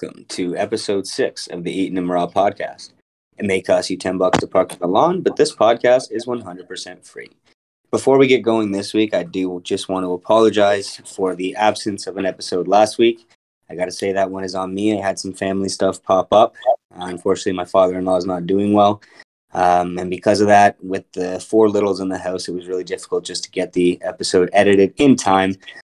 welcome to episode six of the Eaton and Raw podcast. It may cost you 10 bucks to park on the lawn, but this podcast is 100% free. Before we get going this week, I do just want to apologize for the absence of an episode last week. I got to say that one is on me. I had some family stuff pop up. Uh, unfortunately, my father in law is not doing well. Um, and because of that, with the four littles in the house, it was really difficult just to get the episode edited in time.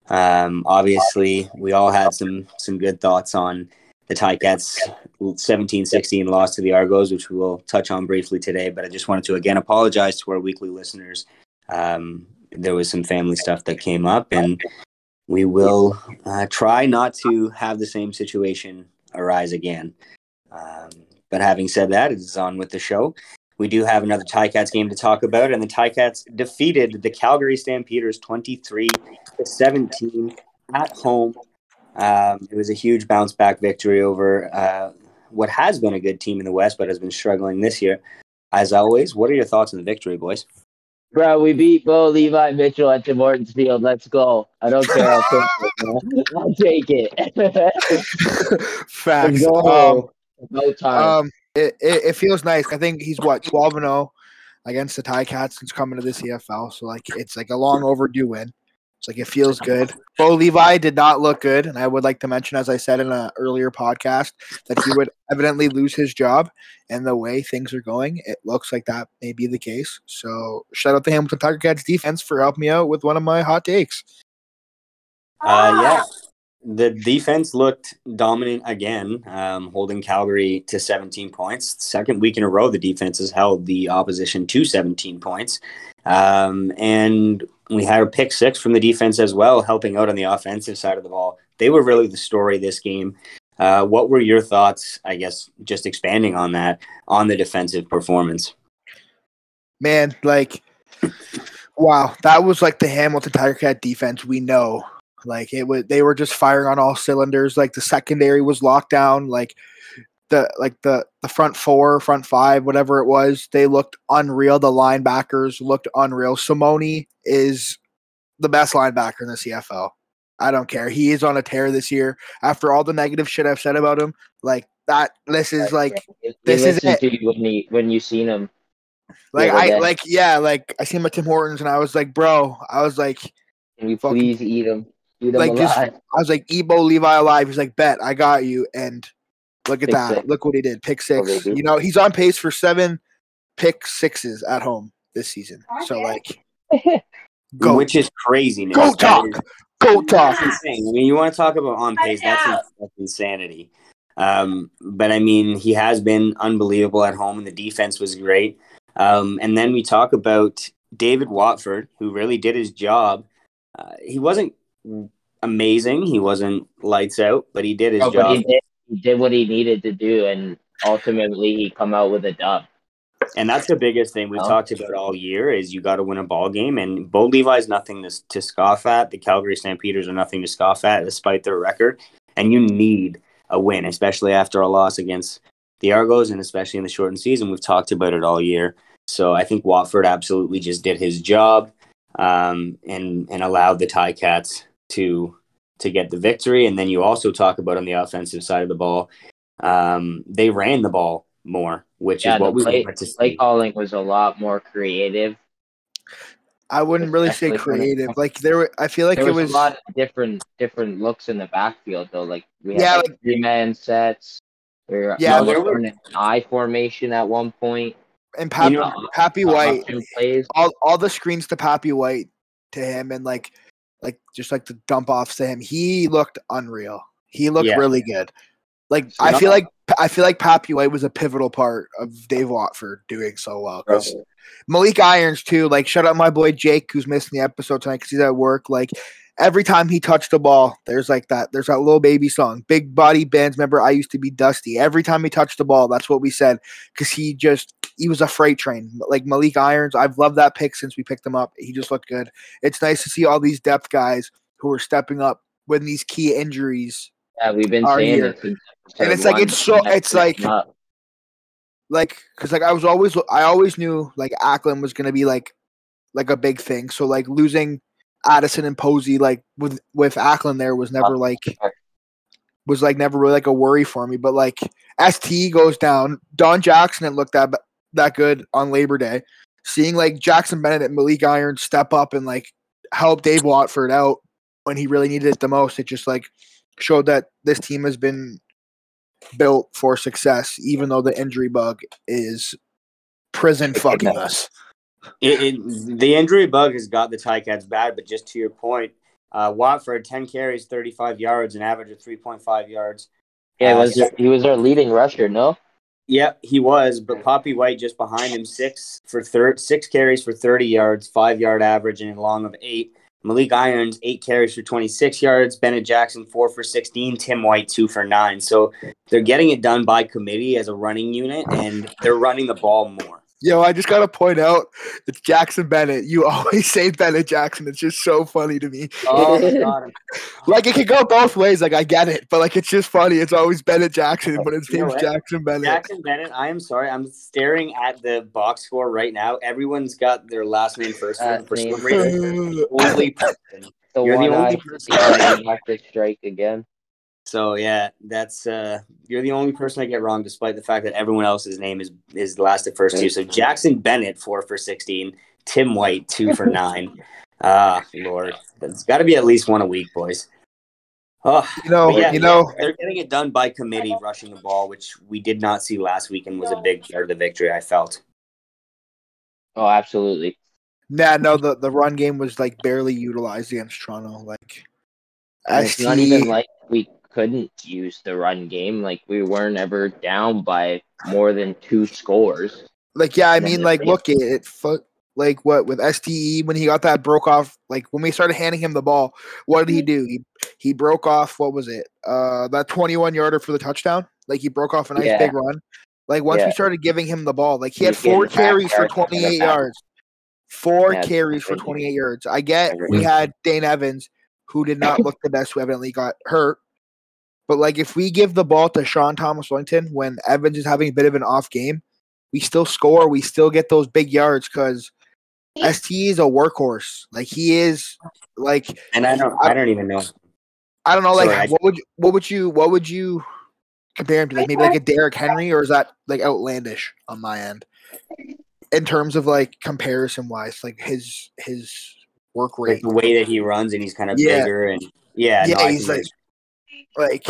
Um, obviously, we all had some some good thoughts on the Ticats 17-16 loss to the Argos, which we will touch on briefly today. But I just wanted to again apologize to our weekly listeners. Um, there was some family stuff that came up, and we will uh, try not to have the same situation arise again. Um, but having said that, it is on with the show. We do have another Ticats game to talk about, and the Ticats defeated the Calgary Stampeders 23 17 at home. Um, it was a huge bounce back victory over uh, what has been a good team in the West, but has been struggling this year. As always, what are your thoughts on the victory, boys? Bro, we beat Bo Levi Mitchell at Tim Hortons Field. Let's go. I don't care. I'll take it. I'll take it. Facts. Go. no time. Um, it, it, it feels nice. I think he's what twelve and zero against the Ticats since coming to the CFL. So like it's like a long overdue win. It's like it feels good. Bo Levi did not look good, and I would like to mention, as I said in an earlier podcast, that he would evidently lose his job. And the way things are going, it looks like that may be the case. So shout out to Hamilton Tiger Cats defense for helping me out with one of my hot takes. Uh, yeah, the defense looked dominant again, um, holding Calgary to 17 points. Second week in a row, the defense has held the opposition to 17 points. Um, and we had a pick six from the defense as well, helping out on the offensive side of the ball. They were really the story this game. Uh, what were your thoughts, I guess, just expanding on that, on the defensive performance? Man, like, wow, that was like the Hamilton Tiger Cat defense we know like it was, they were just firing on all cylinders. Like the secondary was locked down. Like the like the the front four, front five, whatever it was, they looked unreal. The linebackers looked unreal. Simoni is the best linebacker in the CFL. I don't care. He is on a tear this year. After all the negative shit I've said about him, like that, this is like this is it. You when you when you seen him. Like I day. like yeah, like I seen him at Tim Hortons and I was like, bro, I was like, can you please eat him? Like just, I was like Ebo Levi alive. He's like, bet I got you. And look at pick that. Six. Look what he did. Pick six. you know, he's on pace for seven pick sixes at home this season. So like go. Which is crazy. Go talk. Is, go talk. Insane. I mean, you want to talk about on pace, that's, that's insanity. Um, but I mean, he has been unbelievable at home, and the defense was great. Um, and then we talk about David Watford, who really did his job. Uh, he wasn't amazing. He wasn't lights out, but he did his no, job. He did, he did what he needed to do, and ultimately he come out with a dub. And that's the biggest thing we've oh. talked about all year is you got to win a ball game. And Bo Levi's nothing to, to scoff at. The Calgary Stampeders are nothing to scoff at, despite their record. And you need a win, especially after a loss against the Argos, and especially in the shortened season. We've talked about it all year. So I think Watford absolutely just did his job um, and and allowed the Ticats to to get the victory. And then you also talk about on the offensive side of the ball, um, they ran the ball more, which yeah, is what we play, wanted to see. Play calling was a lot more creative. I wouldn't really say creative. Like there, were, I feel like there it was, was, a lot of different different looks in the backfield though. Like we had yeah, like, like three man sets. Or yeah, there were an I formation at one point. And Pappy, you know, Pappy White, all all the screens to Pappy White to him, and like like just like to dump off to him. He looked unreal. He looked yeah. really good. Like I feel like I feel like Pappy White was a pivotal part of Dave Watford doing so well. Because Maleek Irons too. Like shout out my boy Jake who's missing the episode tonight because he's at work. Like every time he touched the ball, there's like that. There's that little baby song, Big Body Bands. Remember, I used to be Dusty. Every time he touched the ball, that's what we said because he just he was a freight train. Like Maleek Irons, I've loved that pick since we picked him up. He just looked good. It's nice to see all these depth guys who are stepping up when these key injuries. Yeah, we've been saying here. it. And it's like it's so it's like like because like I was always I always knew like Acklin was gonna be like like a big thing. So like losing Addison and Posey like with with Acklin there was never like was like never really like a worry for me. But like ST goes down, Don Jackson didn't look that that good on Labor Day. Seeing like Jackson Bennett and Maleek Iron step up and like help Dave Watford out when he really needed it the most, it just like showed that this team has been built for success, even though the injury bug is prison fucking us. It, it, the injury bug has got the Ticats bad, but just to your point, uh, Watford ten carries, thirty five yards, an average of three point five yards. Yeah, uh, was he was our leading rusher? No. Yeah, he was, but Poppy White just behind him, six for thir- six carries for thirty yards, five yard average, and a long of eight. Maleek Irons, eight carries for 26 yards. Bennett Jackson, four for 16. Tim White, two for nine. So they're getting it done by committee as a running unit, and they're running the ball more. Yo, I just gotta point out it's Jackson Bennett. You always say Bennett Jackson. It's just so funny to me. Oh God. like it could go both ways. Like I get it, but like it's just funny. It's always Bennett Jackson, but it's name's Jackson Bennett. Jackson Bennett. I am sorry. I'm staring at the box score right now. Everyone's got their last name first name for some reason. only person. The You're the only person. Have to strike again. So yeah, that's uh, you're the only person I get wrong, despite the fact that everyone else's name is is the last at first two. So Jackson Bennett four for sixteen, Tim White two for nine. Ah, Lord, it's got to be at least one a week, boys. Oh, you know, yeah, you know, they're getting it done by committee, rushing the ball, which we did not see last week, and was a big part of the victory. I felt. Oh, absolutely. Nah, no, the the run game was like barely utilized against Toronto. Like, it's not even like we couldn't use the run game. Like we weren't ever down by more than two scores. Like yeah, I mean, like look at it. Like what with STE when he got that broke off. Like when we started handing him the ball, what did he do? He he broke off. What was it? Uh, that twenty-one yarder for the touchdown. Like he broke off a nice yeah. big run. Like once yeah. we started giving him the ball, like he, he had four carries for twenty-eight yards. Four yeah, carries for 28 yards. I get we had Dane Evans, who did not look the best, who evidently got hurt. But like if we give the ball to Sean Thomas Erlington when Evans is having a bit of an off game, we still score. We still get those big yards because ST is a workhorse. Like he is like And I don't I, I don't even know. I don't know, like Sorry, what would you what would you what would you compare him to? Like maybe like a Derrick Henry, or is that like outlandish on my end? In terms of like comparison wise, like his his work rate. Like the way that he runs and he's kind of yeah. bigger and yeah, yeah, no, he's like like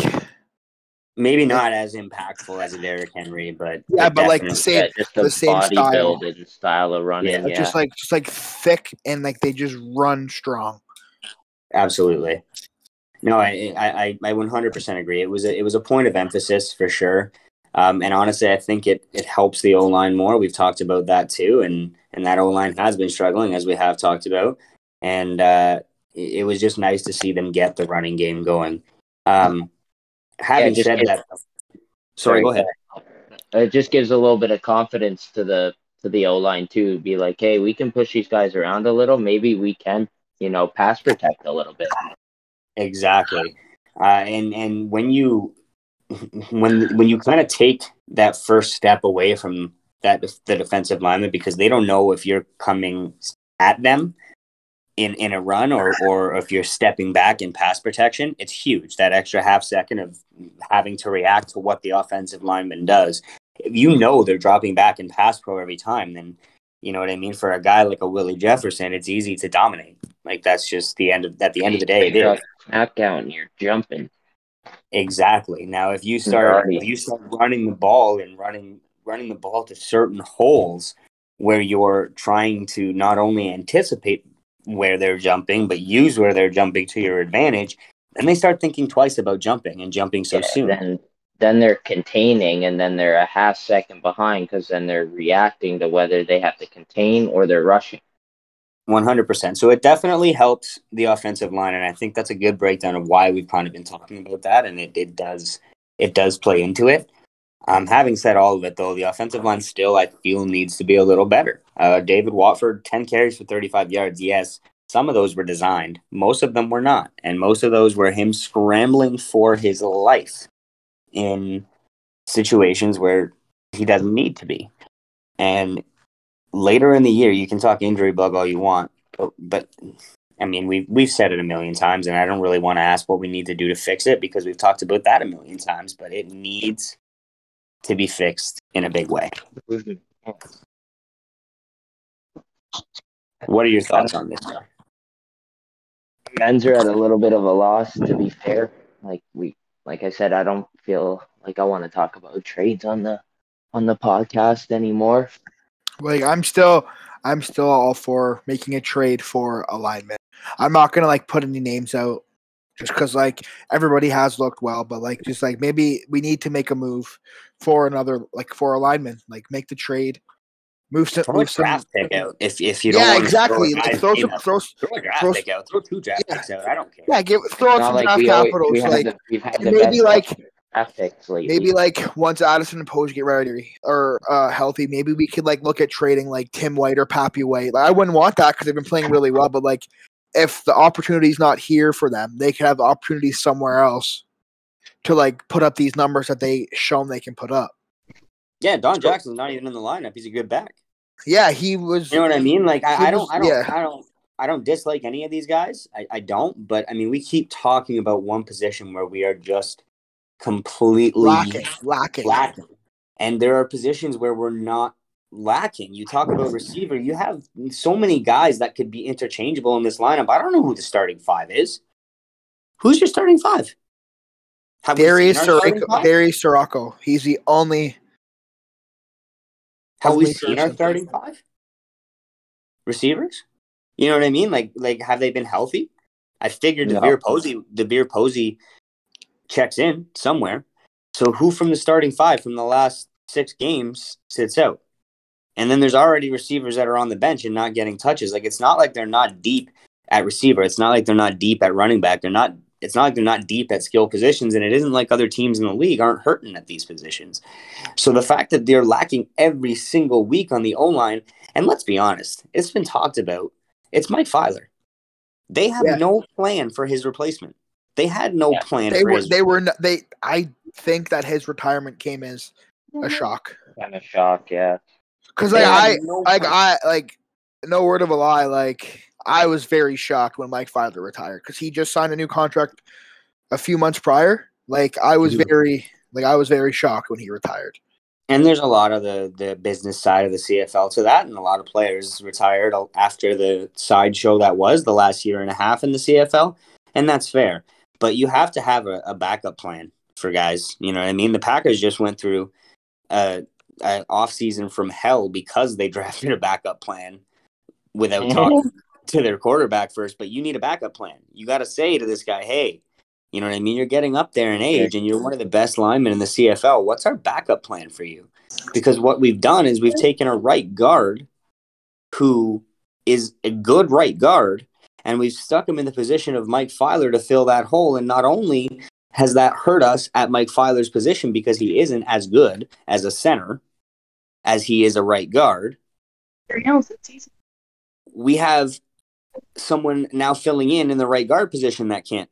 maybe not as impactful as a Derrick Henry, but yeah, but like the same, yeah, the, same style. style of running. Yeah, yeah, just like just like thick and like they just run strong. Absolutely. No, I I I 100% agree. It was a, it was a point of emphasis for sure. Um, and honestly, I think it it helps the O line more. We've talked about that too, and and that O line has been struggling as we have talked about. And uh, it, it was just nice to see them get the running game going. Um, having yeah, said gives, that, sorry, go ahead. It just gives a little bit of confidence to the to the O line too. Be like, hey, we can push these guys around a little. Maybe we can, you know, pass protect a little bit. Exactly, uh, and and when you when when you kind of take that first step away from that the defensive lineman because they don't know if you're coming at them in in a run or or if you're stepping back in pass protection, it's huge. That extra half second of having to react to what the offensive lineman does. If you know they're dropping back in pass pro every time, then you know what I mean. For a guy like a Willie Jefferson, it's easy to dominate. Like that's just the end of at the end of the day. You're snap down, you're jumping. Exactly. Now, if you start if you start running the ball and running running the ball to certain holes where you're trying to not only anticipate where they're jumping, but use where they're jumping to your advantage, then they start thinking twice about jumping and jumping so yeah, soon. Then, then they're containing, and then they're a half second behind because then they're reacting to whether they have to contain or they're rushing. 100%. So it definitely helps the offensive line, and I think that's a good breakdown of why we've kind of been talking about that, and it, it does it does play into it. Um, having said all of it, though, the offensive line still, I feel, needs to be a little better. Uh, David Watford, 10 carries for 35 yards. Yes, some of those were designed, most of them were not. And most of those were him scrambling for his life in situations where he doesn't need to be. And later in the year, you can talk injury bug all you want, but, but I mean, we've we've said it a million times, and I don't really want to ask what we need to do to fix it because we've talked about that a million times. But it needs to be fixed in a big way. What are your thoughts on this? Men's are at a little bit of a loss, to be fair. Like we, like I said, I don't feel like I want to talk about trades on the on the podcast anymore. Like I'm still, I'm still all for making a trade for alignment. I'm not gonna like put any names out just because like everybody has looked well, but like just like maybe we need to make a move for another like for alignment, like make the trade. Move some, throw move a draft some, pick out if if you don't. Yeah, exactly. To Like, throw, throw some, throw, throw a draft throw- pick out. Throw two draft Yeah. picks out. I don't care. yeah, give throw out some like draft always, capitals. have like the, we've had the maybe like draft picks lately. maybe like once Addison and Pose get ready or uh, healthy, maybe we could like look at trading like Tim White or Pappy White. Like, I wouldn't want that because they've been playing really well, but like if the opportunity's not here for them, they could have the opportunity somewhere else to like put up these numbers that they shown they can put up. Yeah, Don Jackson's not even in the lineup. He's a good back. Yeah, he was. You know what I mean? Like I, I don't, was- I don't, yeah. I don't, I don't dislike any of these guys. I, I don't. But I mean, we keep talking about one position where we are just completely lacking, lacking. lacking. And there are positions where we're not lacking. You talk about receiver, you have so many guys that could be interchangeable in this lineup. I don't know who the starting five is. Who's your starting five? Have we Darius seen Ciraco, five? Darius Ciraco. He's the only. Have we seen our starting five? Receivers? You know what I mean? Like like have they been healthy? I figured No. the DeVier Posey the DeVier Posey checks in somewhere. So who from the starting five from the last six games sits out? And then there's already receivers that are on the bench and not getting touches. Like it's not like they're not deep at receiver. It's not like they're not deep at running back. They're not it's not like they're not deep at skill positions, and it isn't like other teams in the league aren't hurting at these positions. So the fact that they're lacking every single week on the O line, and let's be honest, it's been talked about. It's Mike Filer. They have Yeah. no plan for his replacement. They had no Yeah. plan They for were. his. They were. n- They. I think that his retirement came as a shock kind of shock, yeah. Because like I no like. I like no word of a lie. Like I was very shocked when Mike Filer retired because he just signed a new contract a few months prior. Like I was Yeah. very like I was very shocked when he retired. And there's a lot of the the business side of the CFL to that, and a lot of players retired after the sideshow that was the last year and a half in the CFL, and that's fair. But you have to have a, a backup plan for guys. You know what I mean? The Packers just went through a, a off season from hell because they drafted a backup plan without mm-hmm. talking to their quarterback first. But you need a backup plan. You got to say to this guy, hey. You know what I mean? You're getting up there in age and you're one of the best linemen in the CFL. What's our backup plan for you? Because what we've done is we've taken a right guard who is a good right guard and we've stuck him in the position of Mike Filer to fill that hole. And not only has that hurt us at Mike Filer's position because he isn't as good as a center as he is a right guard, we have someone now filling in in the right guard position that can't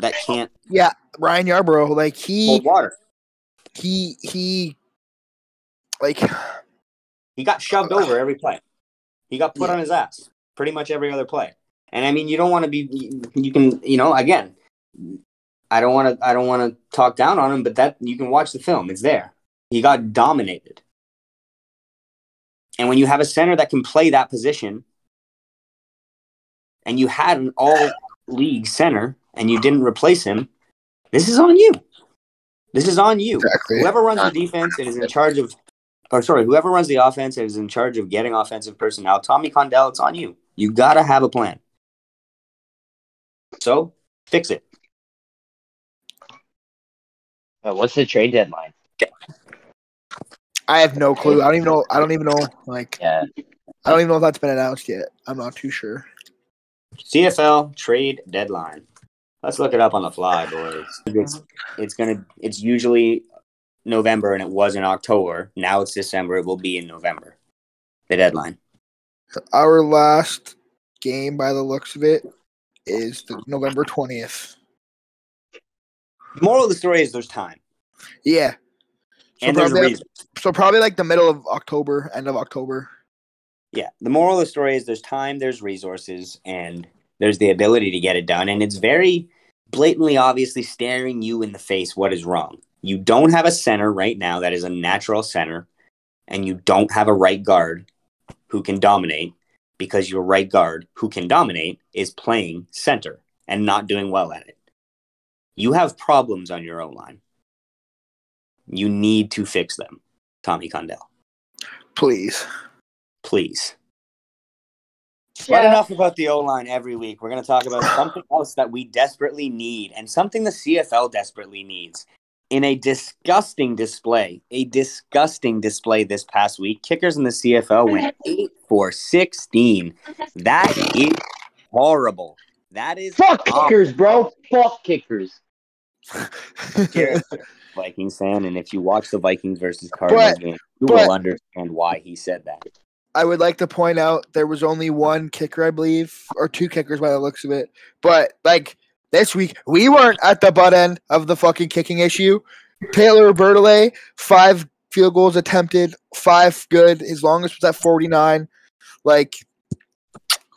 that can't Yeah, Ryan Yarbrough. Like he hold water. he he like He got shoved over every play. He got put Yeah. on his ass pretty much every other play. And I mean, you don't want to be. You can, you know, again, I don't want to. I don't want to talk down on him, but that you can watch the film. It's there. He got dominated. And when you have a center that can play that position, and you had an all league center, and you didn't replace him, this is on you. This is on you. exactly. Whoever runs the defense and is in charge of, or sorry, whoever runs the offense and is in charge of getting offensive personnel, Tommy Condell, it's on you. You got to have a plan. So fix it. Uh, what's the trade deadline? I have no clue. I don't even know. I don't even know. Like Yeah, I don't even know if that's been announced yet. I'm not too sure. CFL trade deadline. Let's look it up on the fly, boys. It's it's gonna it's usually November and it was in October. Now it's December. It will be in November. The deadline. Our last game, by the looks of it, is the November twentieth. Moral of the story is there's time Yeah. So and there's a reason. So probably like the middle of October, end of October. Yeah. The moral of the story is there's time, there's resources, and There's the ability to get it done, and it's very blatantly, obviously staring you in the face what is wrong. You don't have a center right now that is a natural center, and you don't have a right guard who can dominate because your right guard who can dominate is playing center and not doing well at it. You have problems on your O line. You need to fix them, Tommy Condell. Please. Please. Yeah. But enough about the O line every week. We're going to talk about something else that we desperately need and something the CFL desperately needs. In a disgusting display, a disgusting display this past week, kickers in the CFL went 8 for 16. That is horrible. That is fuck awful. kickers, bro. Fuck kickers. Vikings fan, and if you watch the Vikings versus Cardinals but, game, you but, will understand why he said that. I would like to point out there was only one kicker, I believe, or two kickers by the looks of it. But like this week, we weren't at the butt end of the fucking kicking issue. Taylor Bertolet, five field goals attempted, five good. His longest was at 49. Like,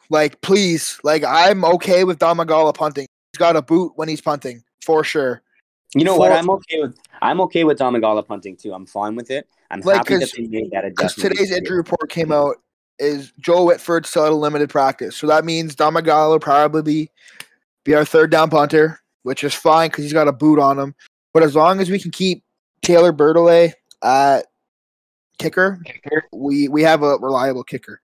like please, like I'm okay with Domagala punting. He's got a boot when he's punting for sure. You know for, what? I'm okay with I'm okay with Domagala punting too. I'm fine with it. I'm like, happy that they made that adjustment. Today's injury report came out is Joel Whitford still at a limited practice, so that means Domagala will probably be be our third down punter, which is fine because he's got a boot on him. But as long as we can keep Taylor Bertolet at kicker, kicker, we we have a reliable kicker.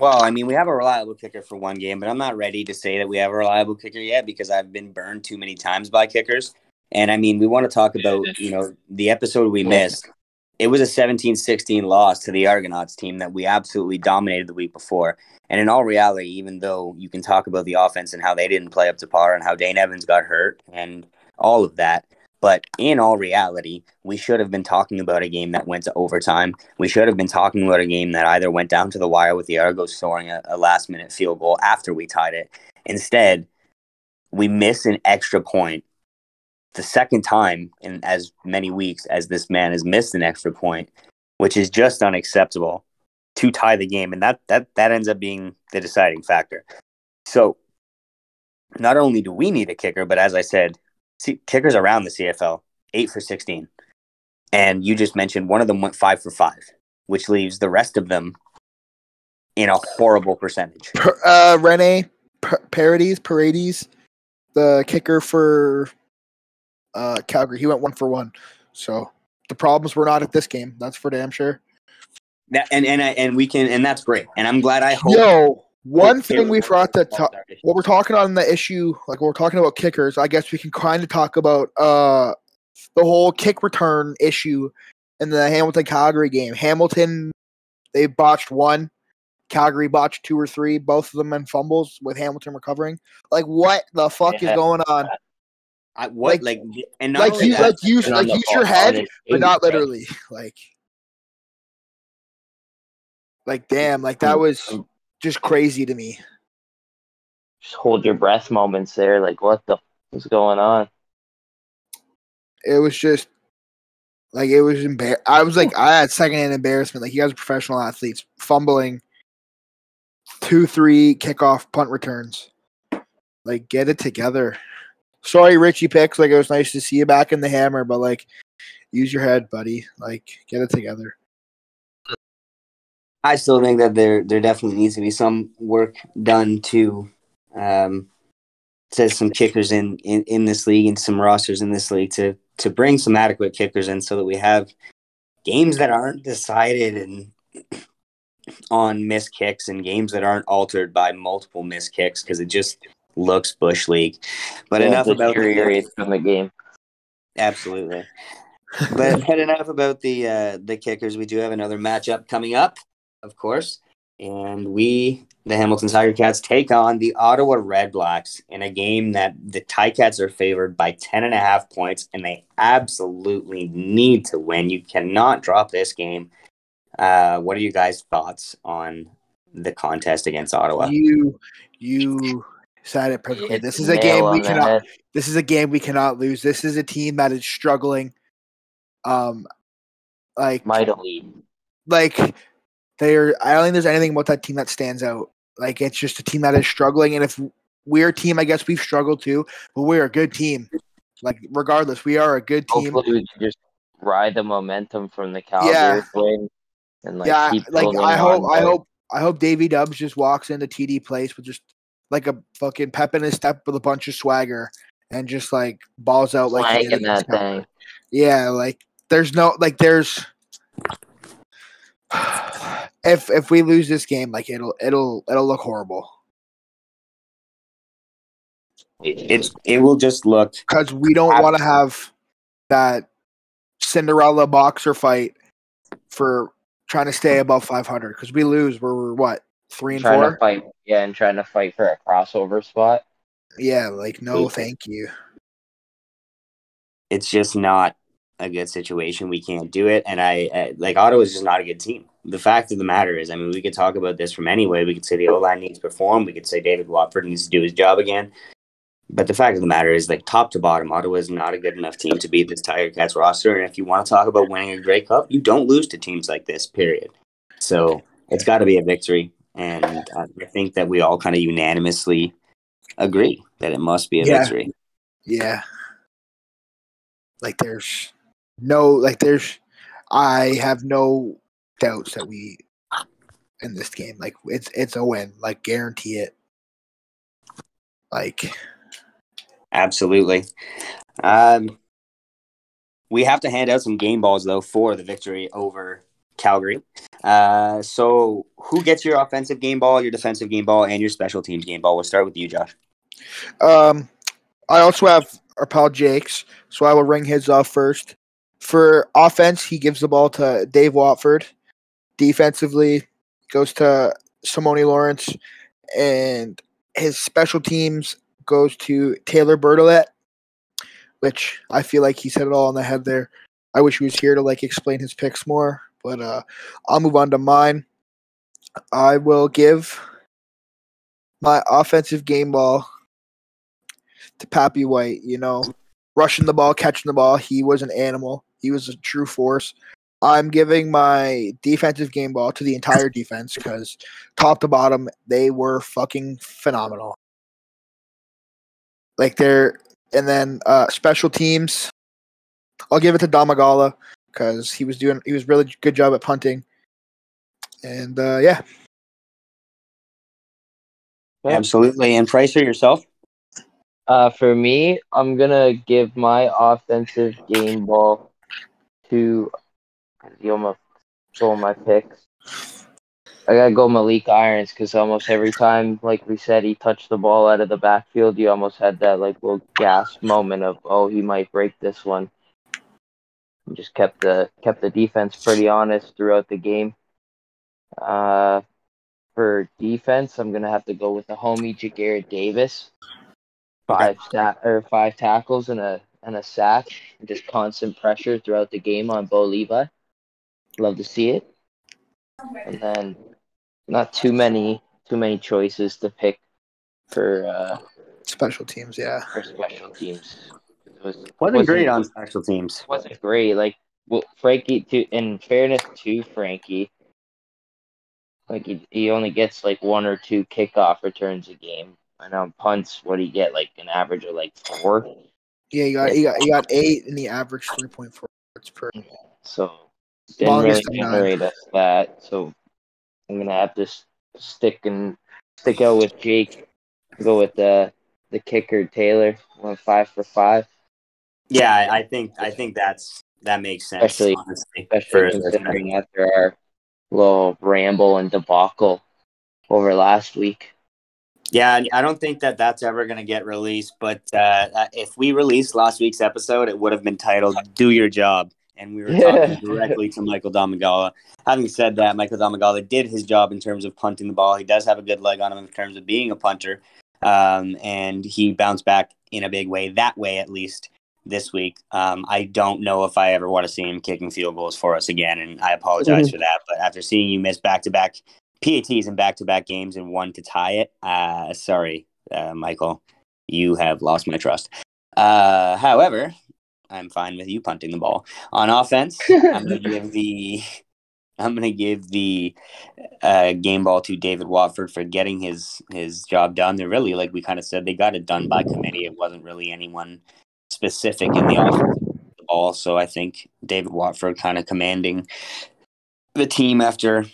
Well, I mean, we have a reliable kicker for one game, but I'm not ready to say that we have a reliable kicker yet because I've been burned too many times by kickers. And I mean, we want to talk about, you know, the episode we missed. It was a 17 16 loss to the Argonauts team that we absolutely dominated the week before. And in all reality, even though you can talk about the offense and how they didn't play up to par and how Dane Evans got hurt and all of that, but in all reality, we should have been talking about a game that went to overtime. We should have been talking about a game that either went down to the wire with the Argos scoring a, a last minute field goal after we tied it. Instead, we miss an extra point the second time in as many weeks as this man has missed an extra point, which is just unacceptable to tie the game, and that that that ends up being the deciding factor. So, not only do we need a kicker, but as I said, see, kickers around the CFL eight for sixteen, and you just mentioned one of them went five for five, which leaves the rest of them in a horrible percentage. Uh, Rene Parodies, Paredes, the kicker for uh, Calgary. He went one for one. So the problems were not at this game. That's for damn sure. That, and and and we can and that's great. And I'm glad I hope. Yo, one thing we forgot to talk. What we're talking on the issue, like we're talking about kickers. I guess we can kind of talk about uh the whole kick return issue in the Hamilton Calgary game. Hamilton they botched one. Calgary botched two or three, both of them in fumbles with Hamilton recovering. Like what the fuck yeah. is going on? I, what like, like and not like you like use like use your head, but not literally. Like like damn, like that was just crazy to me. Just hold your breath moments there. Like what the what's going on? It was just like it was embar. I was like I had secondhand embarrassment. Like you guys are professional athletes, fumbling two, three kickoff punt returns. Like get it together sorry, Richie Picks. Like it was nice to see you back in the hammer, but like use your head, buddy. Like get it together. I still think that there there definitely needs to be some work done to um to some kickers in, in in this league and some rosters in this league to to bring some adequate kickers in so that we have games that aren't decided and on missed kicks and games that aren't altered by multiple missed kicks because it just looks bush league. But yeah, enough about the from the game. Absolutely. but, but enough about the uh, the kickers. We do have another matchup coming up, of course, and we, the Hamilton Tiger Cats, take on the Ottawa Red Blacks in a game that the Ticats are favored by ten and a half points, and they absolutely need to win. You cannot drop this game. Uh, what are you guys' thoughts on the contest against Ottawa? You you said it perfectly. This is a game we cannot. This is a game we cannot lose. This is a team that is struggling. Um, like mightily. Like they're. I don't think there's anything about that team that stands out. Like it's just a team that is struggling, and if we're a team. I guess we've struggled too, but we're a good team. Like regardless, we are a good team. Hopefully, we can just ride the momentum from the Calgary yeah. win and like yeah, like I hope, I hope, I hope Davy Dubs just walks into TD Place with just like a fucking pep in his step with a bunch of swagger and just like balls out like that thing. Yeah, like there's no like there's if if we lose this game, like it'll it'll it'll look horrible. It's it will just look because we don't want to have that Cinderella boxer fight for trying to stay mm. above 500 because we lose we're, we're, what three and trying four? to fight yeah and trying to fight for a crossover spot. Yeah like no thank you. It's just not a good situation. We can't do it. And i, I like ottawa is just not a good team. The fact of the matter is i mean we could talk about this from any way we could say the o-line needs to perform. We could say david watford needs to do his job again. But the fact of the matter is, like top to bottom, Ottawa is not a good enough team to beat this Tiger Cats roster. And if you want to talk about winning a Grey Cup, you don't lose to teams like this. Period. So it's got to be a victory, and I think that we all kind of unanimously agree that it must be a yeah. victory. Yeah. Like there's no like there's I have no doubts that we in this game. Like it's it's a win. Like guarantee it. Like Absolutely. Um, we have to hand out some game balls though for the victory over Calgary. Uh, so who gets your offensive game ball, your defensive game ball, and your special teams game ball? We'll start with you, Josh. Um, I also have our pal Jake's, so I will ring his off first. For offense, he gives the ball to Dave Watford. Defensively, goes to Simoni Lawrence, and his special teams goes to Taylor Bertolet, which I feel like he said it all on the head there. I wish he was here to like explain his picks more, but uh, I'll move on to mine. I will give my offensive game ball to Pappy White. You know, rushing the ball, catching the ball. He was an animal. He was a true force. I'm giving my defensive game ball to the entire defense because top to bottom, they were fucking phenomenal. Like they're and then uh, special teams. I'll give it to Domagala because he was doing he was really good job at punting. And uh, yeah. Absolutely. And Pricer yourself? Uh, for me, I'm gonna give my offensive game ball to you almost stole my picks. I gotta go Maleek Irons because almost every time, like we said, he touched the ball out of the backfield, you almost had that like little gasp moment of, oh, he might break this one. He just kept the kept the defense pretty honest throughout the game. Uh, for defense, I'm gonna have to go with the homie Ja'Gared Davis. Five okay. or five tackles and a and a sack, and just constant pressure throughout the game on Bo Levi. Love to see it. And then not too many too many choices to pick for uh, special teams. Yeah, for special teams. It was, wasn't, wasn't great on special teams. Wasn't great. Like well, Frankie. To in fairness to Frankie, like he, he only gets like one or two kickoff returns a game. I know punts. What do you get? Like an average of like four. Yeah, he got he got he got eight, and the average three point four yards per. So didn't really generate us that. So I'm gonna have to stick and stick out with Jake. Go with the the kicker Taylor. Went five for five. Yeah, I think I think that's that makes sense. Especially, honestly, especially considering after our little ramble and debacle over last week. Yeah, I don't think that that's ever going to get released. But uh, if we released last week's episode, it would have been titled "Do Your Job." and we were talking directly to Michael Domagala. Having said that, Michael Domagala did his job in terms of punting the ball. He does have a good leg on him in terms of being a punter, um, and he bounced back in a big way. That way, at least this week. Um, I don't know if I ever want to see him kicking field goals for us again, and I apologize mm-hmm. for that. But after seeing you miss back to back PATs and back to back games and one to tie it, uh, sorry, uh, Michael, you have lost my trust. Uh, however, I'm fine with you punting the ball. On offense, I'm going to give the I'm gonna give the uh, game ball to David Watford for getting his his job done. They're really like we kind of said they got it done by committee. It wasn't really anyone specific in the offense ball. So I think David Watford kind of commanding the team after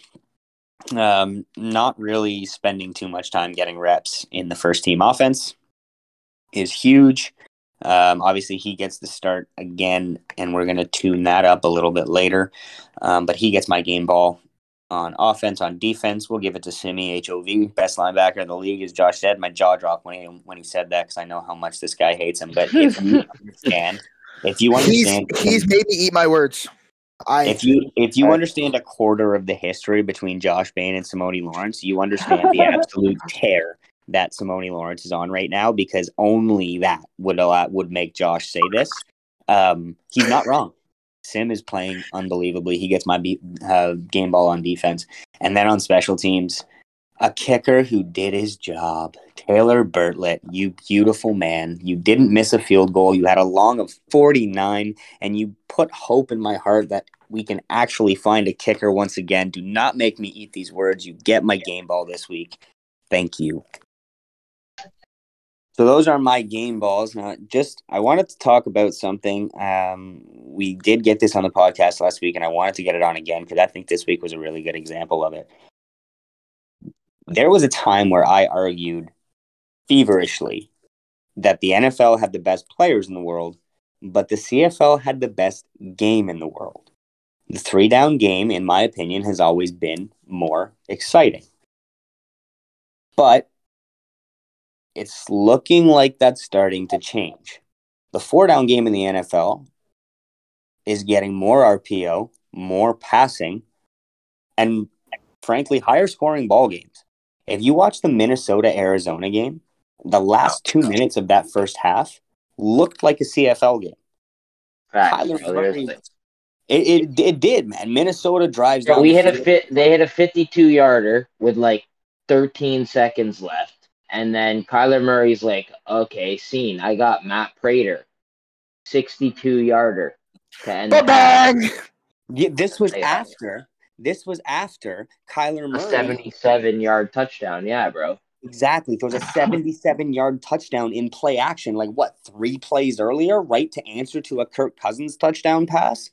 um, not really spending too much time getting reps in the first team offense is huge. Um, obviously, he gets the start again, and we're going to tune that up a little bit later. Um, but he gets my game ball on offense. On defense, we'll give it to Simi HOV, best linebacker in the league, as Josh said. My jaw dropped when he when he said that because I know how much this guy hates him. But if you understand, if you understand, he's, he's made me eat my words. I, if you if you I, understand a quarter of the history between Josh Bain and Simoni Lawrence, you understand the absolute tear that Simoni Lawrence is on right now because only that would allow would make Josh say this. Um, he's not wrong. Sim is playing unbelievably. He gets my be- uh, game ball on defense, and then on special teams, a kicker who did his job. Taylor Bertolet, you beautiful man. You didn't miss a field goal. You had a long of 49, and you put hope in my heart that we can actually find a kicker once again. Do not make me eat these words. You get my game ball this week. Thank you. So those are my game balls. Now, just I wanted to talk about something. Um, we did get this on the podcast last week, and I wanted to get it on again because I think this week was a really good example of it. There was a time where I argued feverishly that the NFL had the best players in the world, but the CFL had the best game in the world. The three down game, in my opinion, has always been more exciting. But it's looking like that's starting to change. The four down game in the NFL is getting more RPO, more passing, and frankly, higher scoring ball games. If you watch the Minnesota Arizona game, the last two minutes of that first half looked like a CFL game. Kyler Murray, it, it, it did, man. Minnesota drives. So we hit a fit. They hit a fifty-two yarder with like thirteen seconds left and then Kyler Murray's like, okay, scene. I got Matt Prater, 62 yarder to end Bang! Yeah, this was after. This was after Kyler Murray. A 77 yard touchdown. Yeah, bro. Exactly. There was a 77 yard touchdown in play action, like what, three plays earlier, right? To answer to a Kirk Cousins touchdown pass.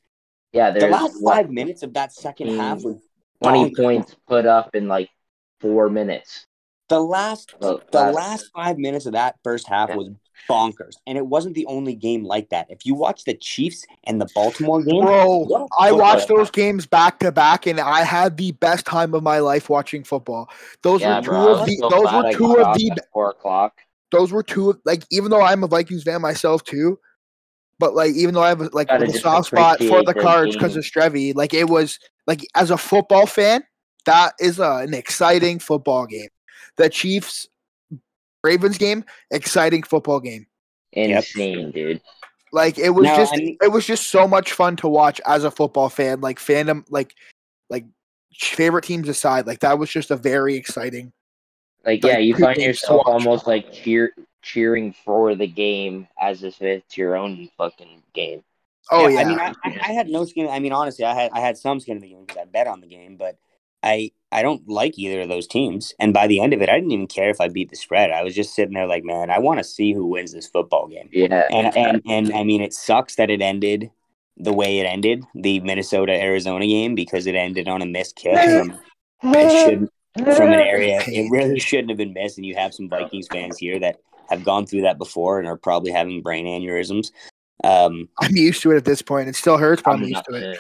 Yeah, the last five minutes of that second half was 20 points put up in like four minutes. The last the last five minutes of that first half was bonkers, and it wasn't the only game like that. If you watch the Chiefs and the Baltimore game, bro, I watched those games back to back, and I had the best time of my life watching football. Those yeah, were two bro, of the so those were two of the four o'clock. Those were two of like even though I'm a Vikings fan myself too, but like even though I have like a soft spot for the Cards because of Strevy, like it was like as a football fan, that is a, an exciting football game the Chiefs Ravens game, exciting football game. Insane, dude. Like it was no, just I mean, it was just so much fun to watch as a football fan. Like fandom, like like favorite teams aside, like that was just a very exciting. Like, like yeah, you find yourself almost like cheer cheering for the game as if it's your own fucking game. Oh yeah, yeah. I mean, I, I, had no skin. I mean, honestly, I had I had some skin in the game because I bet on the game, but I I don't like either of those teams. And by the end of it, I didn't even care if I beat the spread. I was just sitting there like, man, I want to see who wins this football game. Yeah. And and and I mean, it sucks that it ended the way it ended, the Minnesota Arizona game, because it ended on a missed kick from it should from an area it really shouldn't have been missed. And you have some Vikings fans here that have gone through that before and are probably having brain aneurysms. Um, I'm used to it at this point. It still hurts, but I'm, I'm used to it.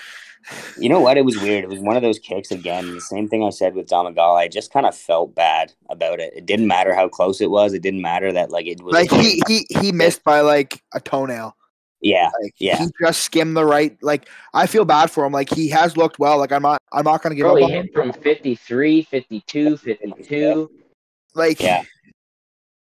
You know what? It was weird. It was one of those kicks again. The same thing I said with Domagala. I just kind of felt bad about it. It didn't matter how close it was. It didn't matter that like it was like he he he missed by like a toenail. Yeah, like, yeah. He just skimmed the right. Like I feel bad for him. Like he has looked well. Like I'm not. I'm not gonna give Bro, up. He hit from 53, 52, 52. Like yeah.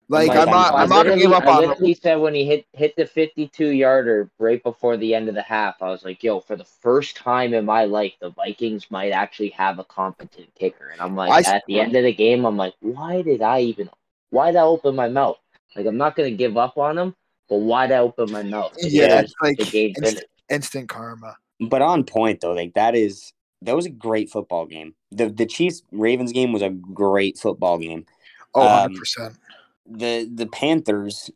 Like, I'm not, I'm not gonna give up on. I literally him. said when he hit hit the 52 yarder right before the end of the half, I was like, "Yo, for the first time in my life, the Vikings might actually have a competent kicker." And I'm like, I, at the end of the game, I'm like, "Why did I even? Why did I open my mouth? Like, I'm not gonna give up on him, but why did I open my mouth? Yeah, it's like instant, instant karma. But on point though, like that is that was a great football game. The the Chiefs Ravens game was a great football game. Oh, 100%. Um, the the Panthers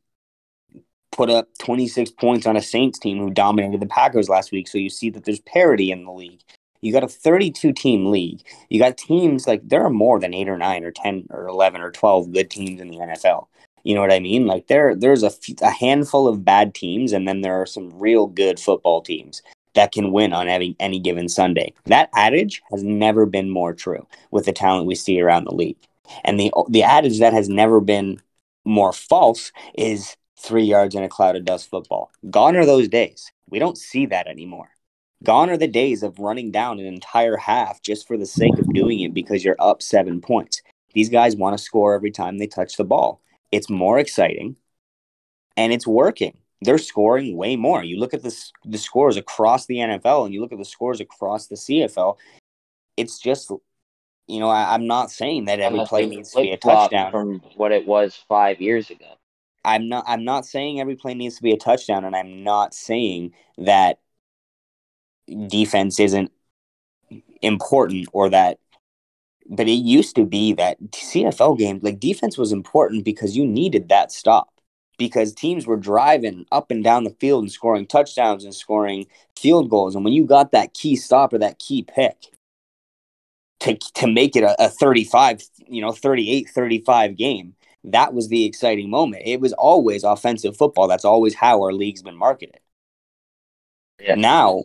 put up 26 points on a Saints team who dominated the Packers last week. So you see that there's parity in the league. You got a 32 team league. You got teams like there are more than 8 or 9 or 10 or 11 or 12 good teams in the NFL. You know what I mean? Like there there's a, a handful of bad teams and then there are some real good football teams that can win on any, any given Sunday. That adage has never been more true with the talent we see around the league. And the the adage that has never been more false is three yards in a cloud of dust football. Gone are those days. We don't see that anymore. Gone are the days of running down an entire half just for the sake of doing it because you're up seven points. These guys want to score every time they touch the ball. It's more exciting and it's working they're scoring way more. You look at the the scores across the NFL and you look at the scores across the CFL. It's just, you know, I, am not saying that every play needs to be a touchdown from what it was five years ago. I'm not. I'm not saying every play needs to be a touchdown, and I'm not saying that defense isn't important or that. But it used to be that CFL games, like defense was important because you needed that stop because teams were driving up and down the field and scoring touchdowns and scoring field goals. And when you got that key stop or that key pick to, to make it a, a 35, you know, 38 35 game, that was the exciting moment. It was always offensive football. That's always how our league's been marketed. Yeah. Now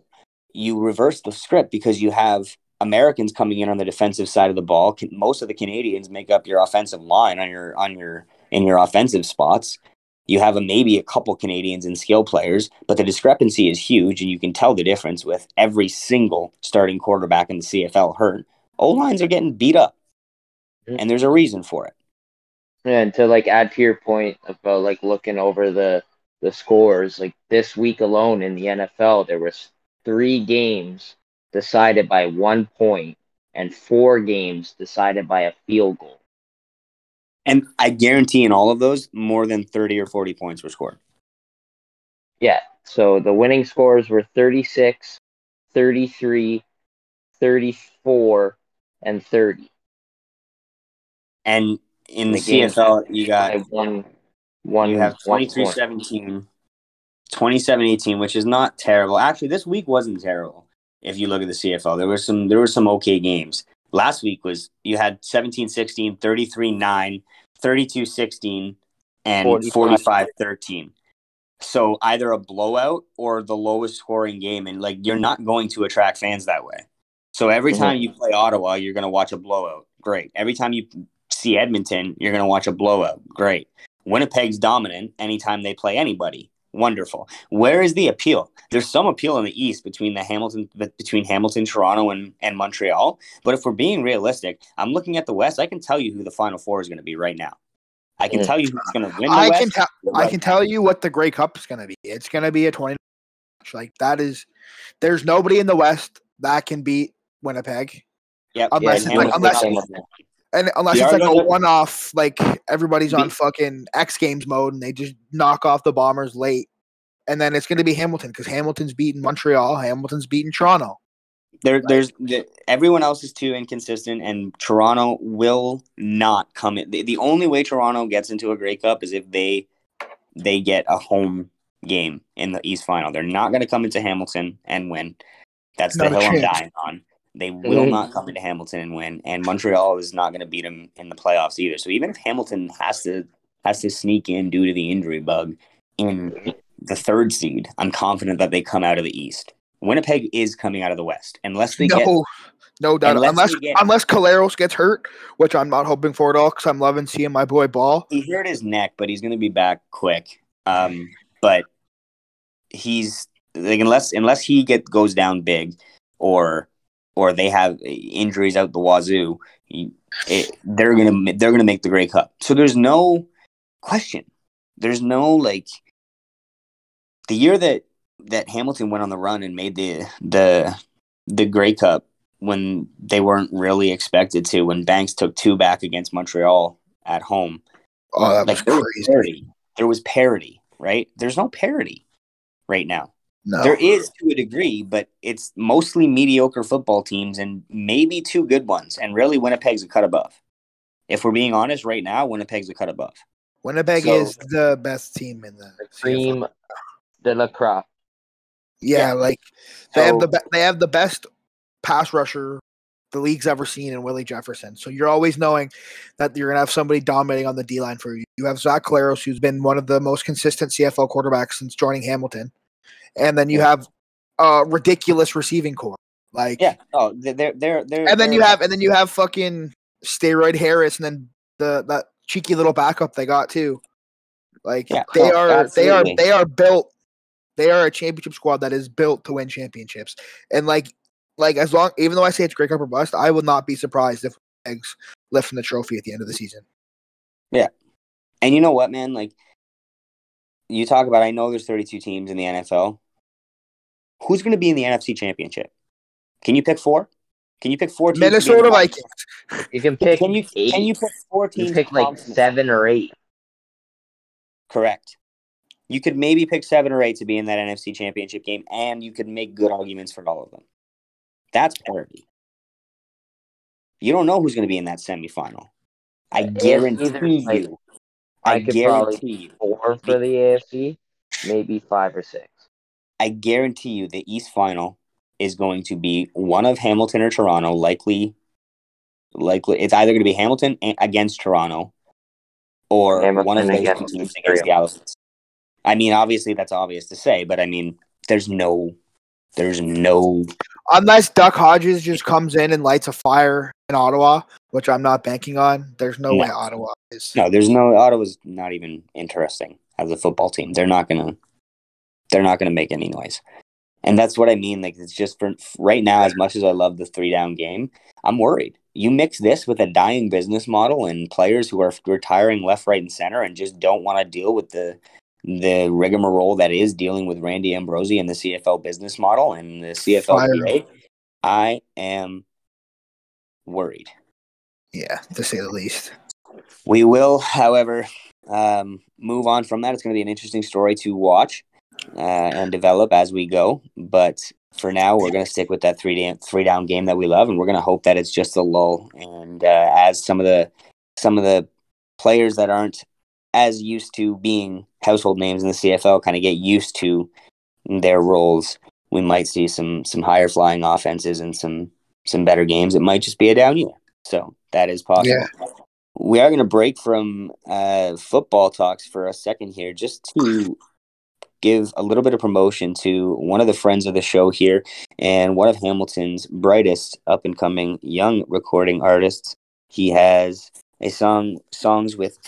you reverse the script because you have Americans coming in on the defensive side of the ball. Most of the Canadians make up your offensive line on your on your in your offensive spots. You have a, maybe a couple Canadians and skill players, but the discrepancy is huge, and you can tell the difference with every single starting quarterback in the CFL hurt. O lines are getting beat up, mm-hmm. and there's a reason for it. Yeah, and to like add to your point about like looking over the the scores, like this week alone in the NFL, there was three games decided by one point and four games decided by a field goal. And I guarantee in all of those, more than 30 or 40 points were scored. Yeah. So the winning scores were 36, 33, 34, and 30. And in the, the CFL, you got one, one, you have 23 17, 27 18, which is not terrible. Actually, this week wasn't terrible if you look at the CFL. There were some there were some okay games. Last week was you had 17 16, 33 9, 32 16, and 45 13. So either a blowout or the lowest scoring game. And like you're not going to attract fans that way. So every mm-hmm. time you play Ottawa, you're going to watch a blowout. Great. Every time you see Edmonton, you're going to watch a blowout. Great. Winnipeg's dominant anytime they play anybody. Wonderful. Where is the appeal? There's some appeal in the East between the Hamilton between Hamilton, Toronto, and, and Montreal. But if we're being realistic, I'm looking at the West. I can tell you who the Final Four is going to be right now. I can mm. tell you who's going to win. I West, can tell. I can tell you what the Grey Cup is going to be. It's going to be a 20. Like that is, there's nobody in the West that can beat Winnipeg. Yeah, unless yeah, it's like, unless and unless it's like a one off, like everybody's on fucking X Games mode and they just knock off the Bombers late. And then it's going to be Hamilton because Hamilton's beating Montreal, Hamilton's beating Toronto. There, there's the, everyone else is too inconsistent, and Toronto will not come in. The, the only way Toronto gets into a Grey Cup is if they they get a home game in the East Final. They're not going to come into Hamilton and win. That's not the hill I'm dying on. They will mm-hmm. not come into Hamilton and win, and Montreal is not going to beat them in the playoffs either. So even if Hamilton has to has to sneak in due to the injury bug in the third seed, I'm confident that they come out of the East. Winnipeg is coming out of the West, unless they no, get no doubt. Unless unless, get, unless Collaros gets hurt, which I'm not hoping for at all, because I'm loving seeing my boy ball. He hurt his neck, but he's going to be back quick. Um, but he's like unless unless he get goes down big, or or they have injuries out the wazoo, it, they're gonna they're gonna make the Grey Cup. So there's no question. There's no like the year that that Hamilton went on the run and made the the the Grey Cup when they weren't really expected to. When Banks took two back against Montreal at home. Oh, that like, was crazy. There was, parity, there was parity, right? There's no parity right now. No. There is to a degree, but it's mostly mediocre football teams and maybe two good ones. And really, Winnipeg's a cut above. If we're being honest, right now, Winnipeg's a cut above. Winnipeg so, is the best team in the, team the cream de la crop. Yeah, yeah, like they so, have the they have the best pass rusher the league's ever seen in Willie Jefferson. So you're always knowing that you're gonna have somebody dominating on the D line for you. You have Zach Collaros, who's been one of the most consistent CFL quarterbacks since joining Hamilton, and then you have a ridiculous receiving corps. Like yeah, oh, they're they're they're. And then you have and then you have fucking steroid Harris, and then the that cheeky little backup they got too. Like yeah, they oh, are absolutely. they are they are built. They are a championship squad that is built to win championships, and like like as long even though I say it's Grey Cup or bust, I would not be surprised if eggs lifting the trophy at the end of the season. Yeah. And you know what, man? Like you talk about I know there's 32 teams in the NFL. Who's going to be in the NFC championship? Can you pick four? Can you pick four teams? Minnesota Vikings. You can pick Can you eight. can you pick four teams? You pick like 7 or 8. Correct. You could maybe pick 7 or 8 to be in that NFC championship game and you could make good arguments for all of them. That's parity. You don't know who's going to be in that semifinal. I guarantee like, you. I, I guarantee you. Four for the AFC, maybe five or six. I guarantee you the East final is going to be one of Hamilton or Toronto, likely. Likely, it's either going to be Hamilton against Toronto, or Hamilton one of those against teams against the Elephants. I mean, obviously that's obvious to say, but I mean, there's no there's no unless Duck Hodges just comes in and lights a fire in Ottawa, which I'm not banking on. There's no, no. way Ottawa is. No, there's no Ottawa's not even interesting as a football team. They're not gonna. They're not gonna make any noise, and that's what I mean. Like it's just for right now. As much as I love the three down game, I'm worried. You mix this with a dying business model and players who are retiring left, right, and center, and just don't want to deal with the the rigmarole that is dealing with Randy Ambrosie and the CFL business model and the CFL I am worried. Yeah, to say the least. We will, however, um, move on from that. It's going to be an interesting story to watch uh, and develop as we go. But for now, we're going to stick with that three down, three down game that we love, and we're going to hope that it's just a lull. And uh, as some of the some of the players that aren't as used to being household names in the CFL kind of get used to their roles, we might see some some higher flying offenses and some some better games. It might just be a down year. So that is possible. Yeah. We are going to break from uh, football talks for a second here, just to give a little bit of promotion to one of the friends of the show here and one of Hamilton's brightest up and coming young recording artists. He has a song songs with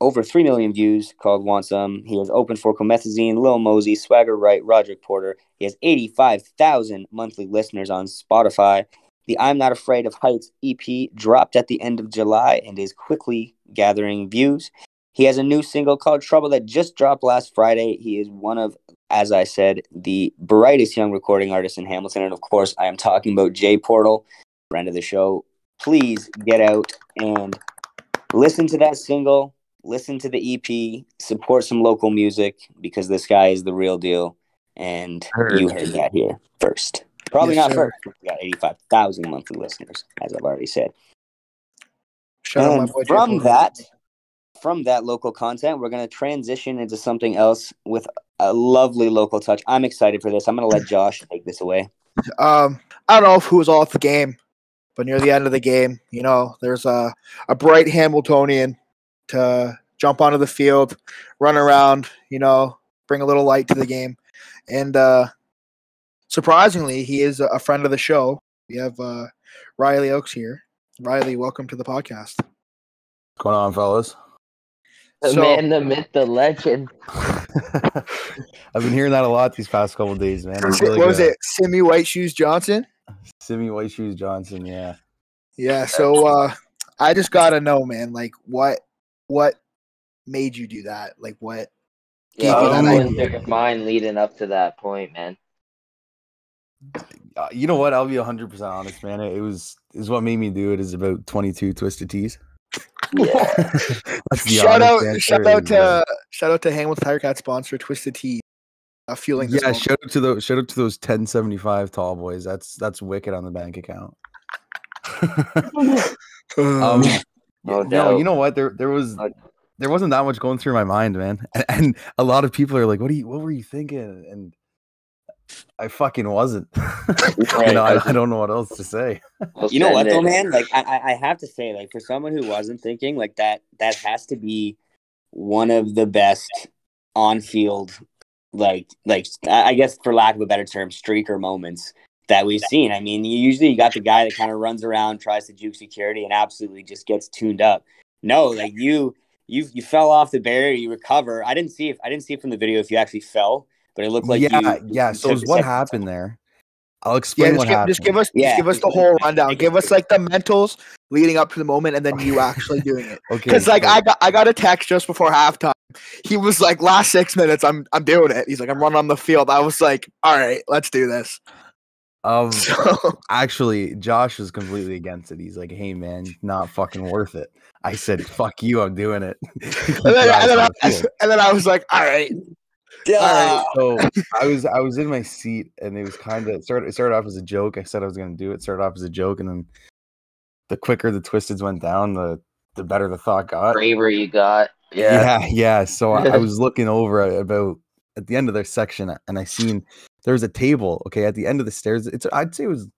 over 3 million views called Want Some. He has opened for Comethazine, Lil Mosey, Swagger Wright, Roderick Porter. He has 85,000 monthly listeners on Spotify. The I'm Not Afraid of Heights EP dropped at the end of July and is quickly gathering views. He has a new single called Trouble that just dropped last Friday. He is one of, as I said, the brightest young recording artists in Hamilton. And of course, I am talking about Jay Portal, friend of the show. Please get out and listen to that single listen to the EP, support some local music because this guy is the real deal. And heard. you heard that here first. Probably yes, not sir. first. We got 85,000 monthly listeners, as I've already said. Shout and from that, from that local content, we're going to transition into something else with a lovely local touch. I'm excited for this. I'm going to let Josh take this away. Um, I don't know who was all at the game, but near the end of the game, you know, there's a, a bright Hamiltonian to jump onto the field, run around, you know, bring a little light to the game. And uh, surprisingly, he is a friend of the show. We have uh, Riley Oakes here. Riley, welcome to the podcast. What's going on, fellas? The so, man, the myth, the legend. I've been hearing that a lot these past couple days, man. Really what was it? Simi White Shoes Johnson? Simi White Shoes Johnson, yeah. Yeah, so uh I just gotta know, man, like what what made you do that? Like what yeah, gave you that idea? Mind leading up to that point, man. Uh, you know what? I'll be hundred percent honest, man. It, it was is what made me do it. Is about twenty two Twisted Teas. Yeah. shout out! Shout out to uh, shout out to Hamilton Tiger Cat sponsor Twisted Tea. uh, fueling. yeah, shout out to those shout out to those 1075 tall boys. That's that's wicked on the bank account. um, no, no, you know what? There there was there wasn't that much going through my mind, man. And, and a lot of people are like, "What do you? What were you thinking?" And I fucking wasn't. you know, I, I, don't know what else to say. you know what though, man? Like I, I have to say, like for someone who wasn't thinking, like that that has to be one of the best on field like like I guess for lack of a better term, streaker moments that we've seen. I mean, usually you got the guy that kind of runs around, tries to juke security, and absolutely just gets tuned up. No, like you you you fell off the barrier, you recover. I didn't see if I didn't see from the video if you actually fell, but it looked like yeah, you, yeah. So what happened there? I'll explain yeah, what just give, happened. Just give us, yeah. just give us the whole rundown. Give us like the mentals leading up to the moment, and then you actually doing it. okay. Because like I got, I got a text just before halftime. He was like, "Last six minutes, I'm, I'm doing it." He's like, "I'm running on the field." I was like, "All right, let's do this." Um, so, actually, Josh was completely against it. He's like, "Hey, man, not fucking worth it." I said, "Fuck you, I'm doing it." and, then, and, then I, and then I was like, "All right." Yeah. so I was I was in my seat and it was kind of started it started off as a joke. I said I was gonna do it. Started off as a joke and then the quicker the twisteds went down, the the better the thought got. Braver you got. Yeah. Yeah. Yeah. So I, I was looking over about at the end of their section and I seen there was a table. Okay, at the end of the stairs. It's I'd say it was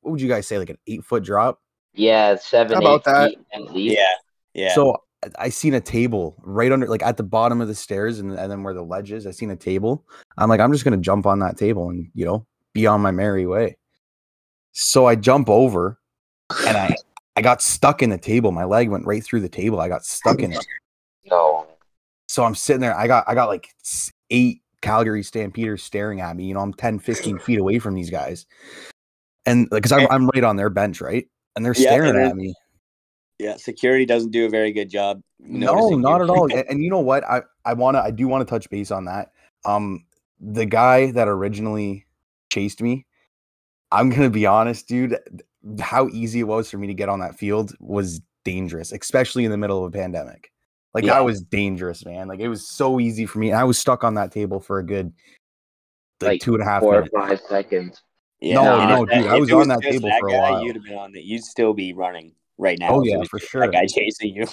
what would you guys say like an eight foot drop? Yeah, seven. How about that? Yeah. Yeah. So I seen a table right under, like at the bottom of the stairs, and, and then where the ledge is. I seen a table. I'm like, I'm just gonna jump on that table and you know be on my merry way. So I jump over, and I I got stuck in the table. My leg went right through the table. I got stuck in it. No. So I'm sitting there. I got I got like eight Calgary Stampeders staring at me. You know, I'm 10, 15 feet away from these guys, and because I'm I'm right on their bench, right, and they're staring yeah, at me. Yeah, security doesn't do a very good job. No, not at all. And, and, you know what? I I want to I do want to touch base on that. Um the guy that originally chased me, I'm going to be honest, dude, how easy it was for me to get on that field was dangerous, especially in the middle of a pandemic. Like yeah. that was dangerous, man. Like it was so easy for me. I was stuck on that table for a good like, like two and a half four minutes. or five seconds. Yeah, no, no, dude, I was on that table that for a guy, while. You'd have been on that. You'd still be running right now. Oh yeah, for sure. That guy chasing you.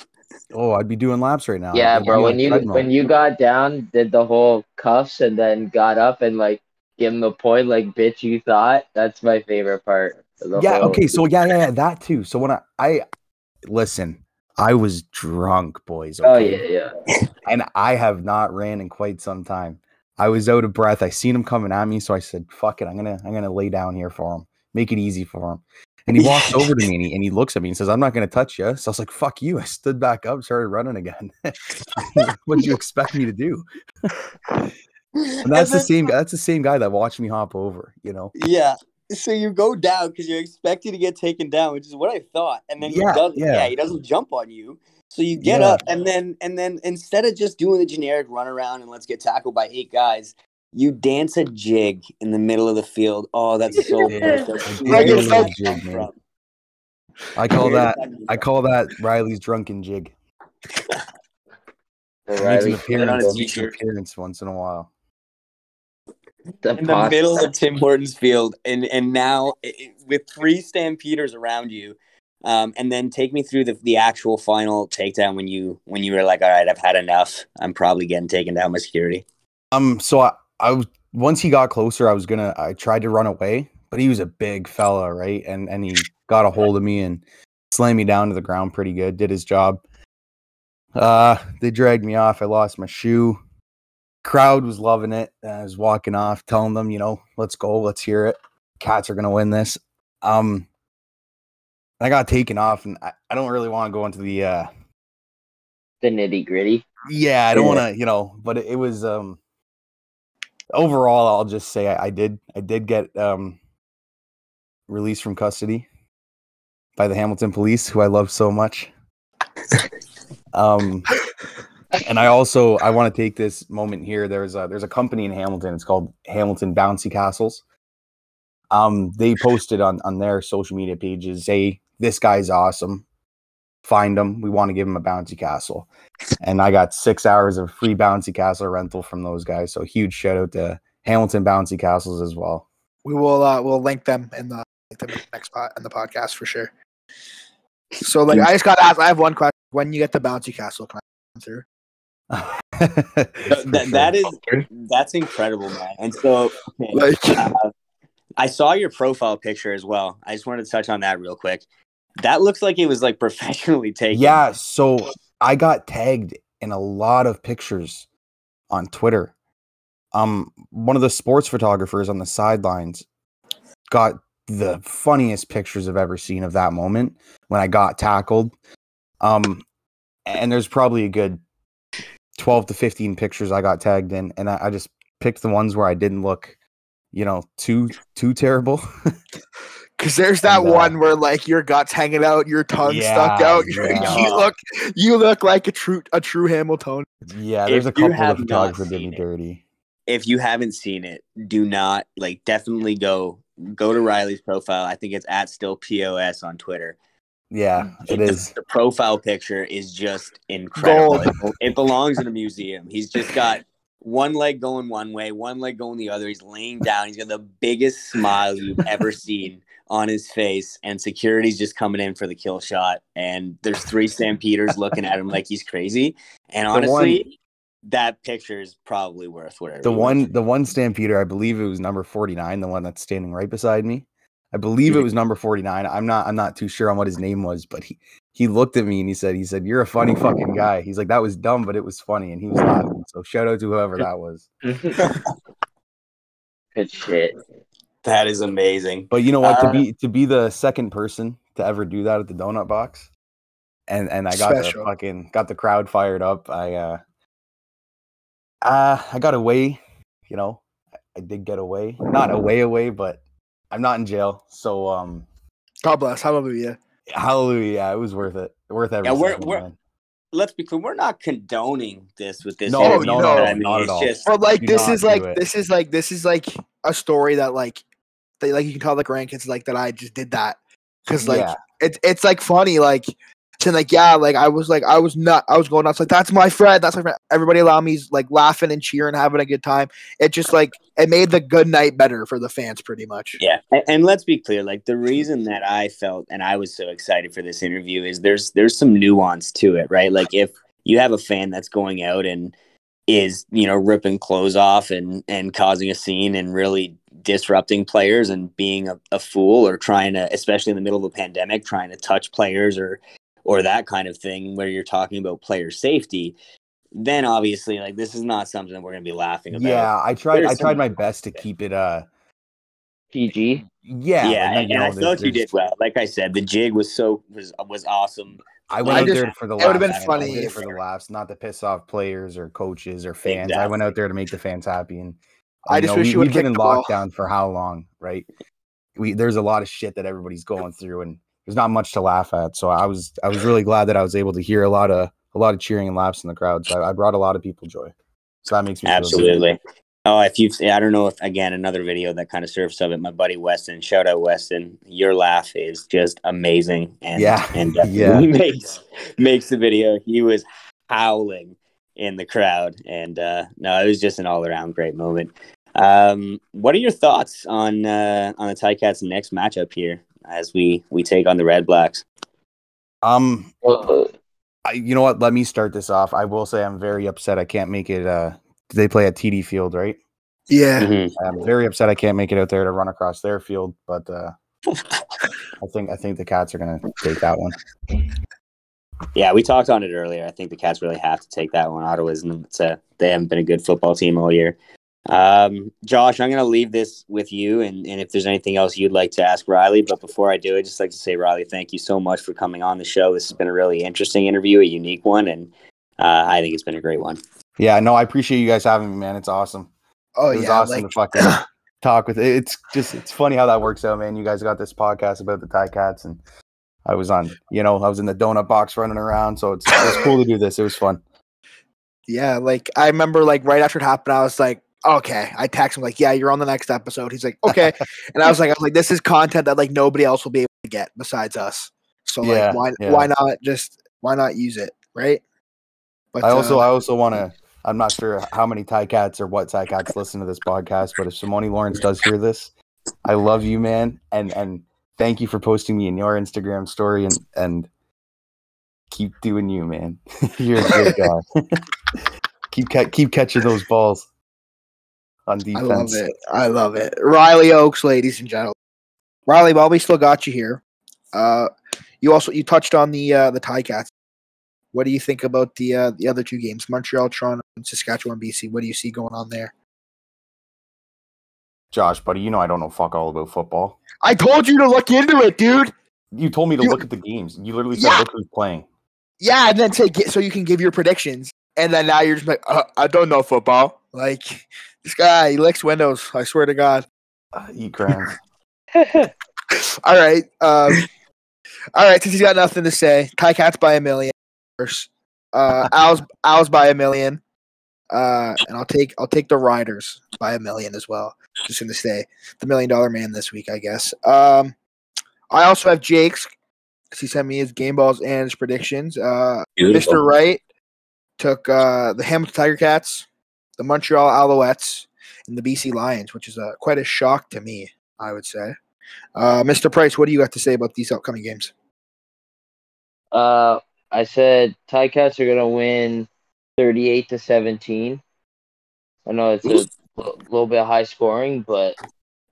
Oh, I'd be doing laps right now. Yeah, bro. When you when you got down, did the whole cuffs, and then got up and like give him the point, like bitch, you thought. That's my favorite part. Yeah. Whole... Okay. So yeah, yeah, yeah, that too. So when I I listen, I was drunk, boys. Oh, okay? Oh yeah, yeah. and I have not ran in quite some time. I was out of breath. I seen him coming at me, so I said, "Fuck it, I'm gonna I'm gonna lay down here for him, make it easy for him." And he walks over to me and he, and he looks at me and says, I'm not going to touch you. So I was like, fuck you. I stood back up, started running again. what did you expect me to do? and that's and the same guy. That's the same guy that watched me hop over, you know? Yeah. So you go down because you're expecting to get taken down, which is what I thought. And then yeah, he doesn't, yeah. yeah, he doesn't jump on you. So you get yeah. up and then and then instead of just doing the generic run around and let's get tackled by eight guys, you dance a jig in the middle of the field. Oh, that's so perfect. I call that I call that Riley's drunken jig. Makes an appearance, makes an appearance once in a while. The in the middle of Tim Hortons field, and and now it, with three Stampeders around you, um, and then take me through the, the actual final takedown when you when you were like, all right, I've had enough. I'm probably getting taken down by security. Um, so I, I was once he got closer, I was gonna I tried to run away, but he was a big fella, right? And and he got a hold of me and slammed me down to the ground pretty good, did his job. Uh they dragged me off. I lost my shoe. Crowd was loving it. I was walking off, telling them, you know, let's go, let's hear it. Cats are gonna win this. Um I got taken off and I, I don't really want to go into the uh the nitty gritty. Yeah, I don't to, you know, but it, it was um overall, I'll just say I, I did I did get um, released from custody by the Hamilton police, who I love so much. um, and I also I want to take this moment here. There's a there's a company in Hamilton. It's called Hamilton Bouncy Castles. Um, they posted on on their social media pages, "Hey, this guy's awesome find them. We want to give them a bouncy castle. And I got six hours of free bouncy castle rental from those guys. So huge shout out to Hamilton bouncy castles as well. We will uh we'll link them in the, link them in the next pot in the podcast for sure. So like I just got asked I have one question. When you get the bouncy castle, can I come through? that, that is that's incredible, man. And so okay, like, uh, I saw your profile picture as well. I just wanted to touch on that real quick. That looks like it was like professionally taken. Yeah, so I got tagged in a lot of pictures on Twitter. Um, one of the sports photographers on the sidelines got the funniest pictures I've ever seen of that moment when I got tackled. Um, and there's probably a good 12 to 15 pictures I got tagged in, and I, I just picked the ones where I didn't look, you know, too too terrible. Cause there's that and, uh, one where like your guts hanging out, your tongue yeah, stuck out. Yeah. you look, you look like a true a true Hamilton. Yeah, there's if a couple of photographers that did me dirty. If you haven't seen it, do not like definitely go go to Riley's profile. I think it's at still pos on Twitter. Yeah, it the, is. The profile picture is just incredible. It, it belongs in a museum. He's just got one leg going one way, one leg going the other. He's laying down. He's got the biggest smile you've ever seen on his face, and security's just coming in for the kill shot. And there's three stampeders looking at him like he's crazy. And honestly, one, that picture is probably worth whatever. The one, the one stampeder, I believe it was number 49, the one that's standing right beside me. I believe it was number 49. I'm not I'm not too sure on what his name was, but he he looked at me and he said, he said, You're a funny fucking guy. He's like, that was dumb, but it was funny, and he was laughing. So shout out to whoever that was. Good shit. That is amazing. But you know what? Uh, to be to be the second person to ever do that at the donut box, and and I got special. the fucking got the crowd fired up. I uh, uh I got away. You know, I did get away, not away away, but I'm not in jail, so um. God bless. Hallelujah. Hallelujah. Yeah, it was worth it. Worth every. Yeah, we're, we're let's be clear. We're not condoning this with this. No, no, no, I mean, not at all. Just, but like, this is like, it. this is like, this is like a story that like, that like you can tell the grandkids like that I just did that. Because like yeah. it's it's like funny like and like yeah like i was like i was not i was going nuts like that's my friend that's my friend. Everybody around me's like laughing and cheering having a good time. It just like it made the good night better for the fans pretty much. Yeah and, and let's be clear like the reason that i felt and i was so excited for this interview is there's there's some nuance to it right? Like if you have a fan that's going out and is you know ripping clothes off and and causing a scene and really disrupting players and being a, a, fool or trying to especially in the middle of a pandemic trying to touch players or or that kind of thing where you're talking about player safety then obviously like this is not something we're going to be laughing about. Yeah i tried There's i tried my best to keep it uh pg yeah yeah like, and, and i thought you did well like i said the jig was so was was awesome I went I out just, there for the laughs. It would have been funny for the laughs, not to piss off players or coaches or fans. Exactly. I went out there to make the fans happy, and I just know, wish we, you would have been in lockdown for how long, right? We there's a lot of shit that everybody's going through, and there's not much to laugh at. So I was I was really glad that I was able to hear a lot of a lot of cheering and laughs in the crowd. So I, I brought a lot of people joy. So that makes me absolutely. Oh, if you've, I don't know if again another video that kind of surfs of it. My buddy Weston, shout out Weston. Your laugh is just amazing, and yeah, and yeah, makes makes the video. He was howling in the crowd, and uh, no, it was just an all around great moment. Um, what are your thoughts on uh, on the Ticats' next matchup here? as we we take on the Red Blacks? Um, I, you know what? Let me start this off. I will say I'm very upset. I can't make it. Uh, they play at TD Field, right? Yeah. Mm-hmm. I'm very upset. I can't make it out there to run across their field, but uh, I think I think the Cats are going to take that one. Yeah, we talked on it earlier. I think the Cats really have to take that one. Ottawa's it's a, they haven't been a good football team all year. Um, Josh, I'm going to leave this with you, and, and if there's anything else you'd like to ask Riley, but before I do, I'd just like to say, Riley, thank you so much for coming on the show. This has been a really interesting interview, a unique one, and uh, I think it's been a great one. Yeah, no, I appreciate you guys having me, man. It's awesome. Oh, it was yeah, awesome like... to fucking talk with. It. It's just it's funny how that works out, man. You guys got this podcast about the Thai Ticats, and I was on, you know, I was in the donut box running around, so it's it's cool to do this. It was fun. Yeah, like I remember, like right after it happened, I was like, okay. I text him like, yeah, you're on the next episode. He's like, okay. and I was like, I was like, this is content that like nobody else will be able to get besides us. So like, yeah, why yeah. why not just why not use it, right? But I also uh, I also want to I'm not sure how many Ticats or what Ticats listen to this podcast, but if Simoni Lawrence does hear this, I love you, man, and and thank you for posting me in your Instagram story and and keep doing you, man. You're a good guy. keep ca- keep catching those balls on defense. I love it. I love it. Riley Oakes, ladies and gentlemen. Riley, while we still got you here, uh, you also you touched on the uh, the Ticats. What do you think about the uh, the other two games, Montreal, Toronto, and Saskatchewan, BC? What do you see going on there? Josh, buddy, you know I don't know fuck all about football. I told you to look into it, dude. You told me to you, look at the games. You literally said yeah. look who's playing. Yeah, and then say get, so you can give your predictions. And then now you're just like, uh, I don't know football. Like this guy, he licks windows. I swear to God. Uh, eat ground. all right. Um, all right. Since he's got nothing to say, Ticats by a million. Uh, Owls, Owls by a million. Uh, and I'll take I'll take the Riders by a million as well. Just gonna say the million dollar man this week, I guess. Um, I also have Jake's because he sent me his game balls and his predictions. Uh, Mr. Wright took uh, the Hamilton Tiger Cats, the Montreal Alouettes, and the BC Lions, which is uh, quite a shock to me, I would say. Uh, Mr. Price, what do you have to say about these upcoming games? Uh, I said Ticats are gonna win 38 to 17. I know it's a little bit high scoring, but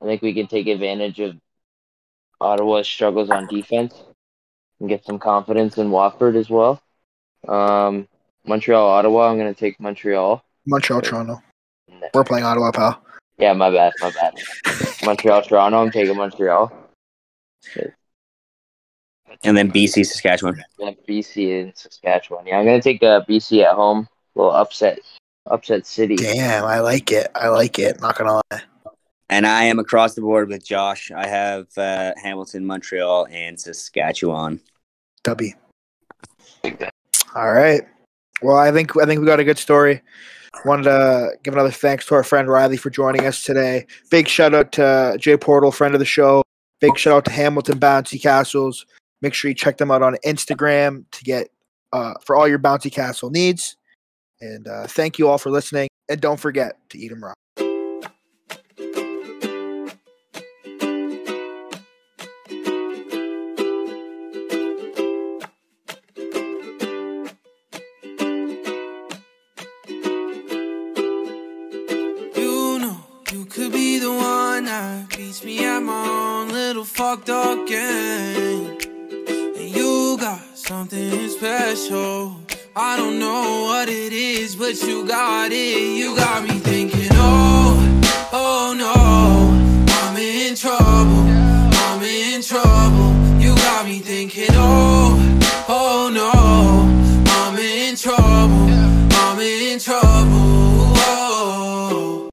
I think we can take advantage of Ottawa's struggles on defense and get some confidence in Watford as well. Um, Montreal, Ottawa. I'm gonna take Montreal. Montreal, Toronto. We're playing Ottawa, pal. Yeah, my bad, my bad. Montreal, Toronto. I'm taking Montreal. And then BC, Saskatchewan. Yeah, BC and Saskatchewan. Yeah, I'm gonna take uh, BC at home. A little upset, upset city. Damn, I like it. I like it. Not gonna lie. And I am across the board with Josh. I have uh, Hamilton, Montreal, and Saskatchewan. W. All right. Well, I think I think we got a good story. Wanted to give another thanks to our friend Riley for joining us today. Big shout out to Jay Portal, friend of the show. Big shout out to Hamilton Bouncy Castles. Make sure you check them out on Instagram to get uh, for all your bouncy castle needs. And uh, thank you all for listening. And don't forget to eat them raw. You know you could be the one that beats me at my own little fucked up game. Something special. I don't know what it is, but you got it. You got me thinking,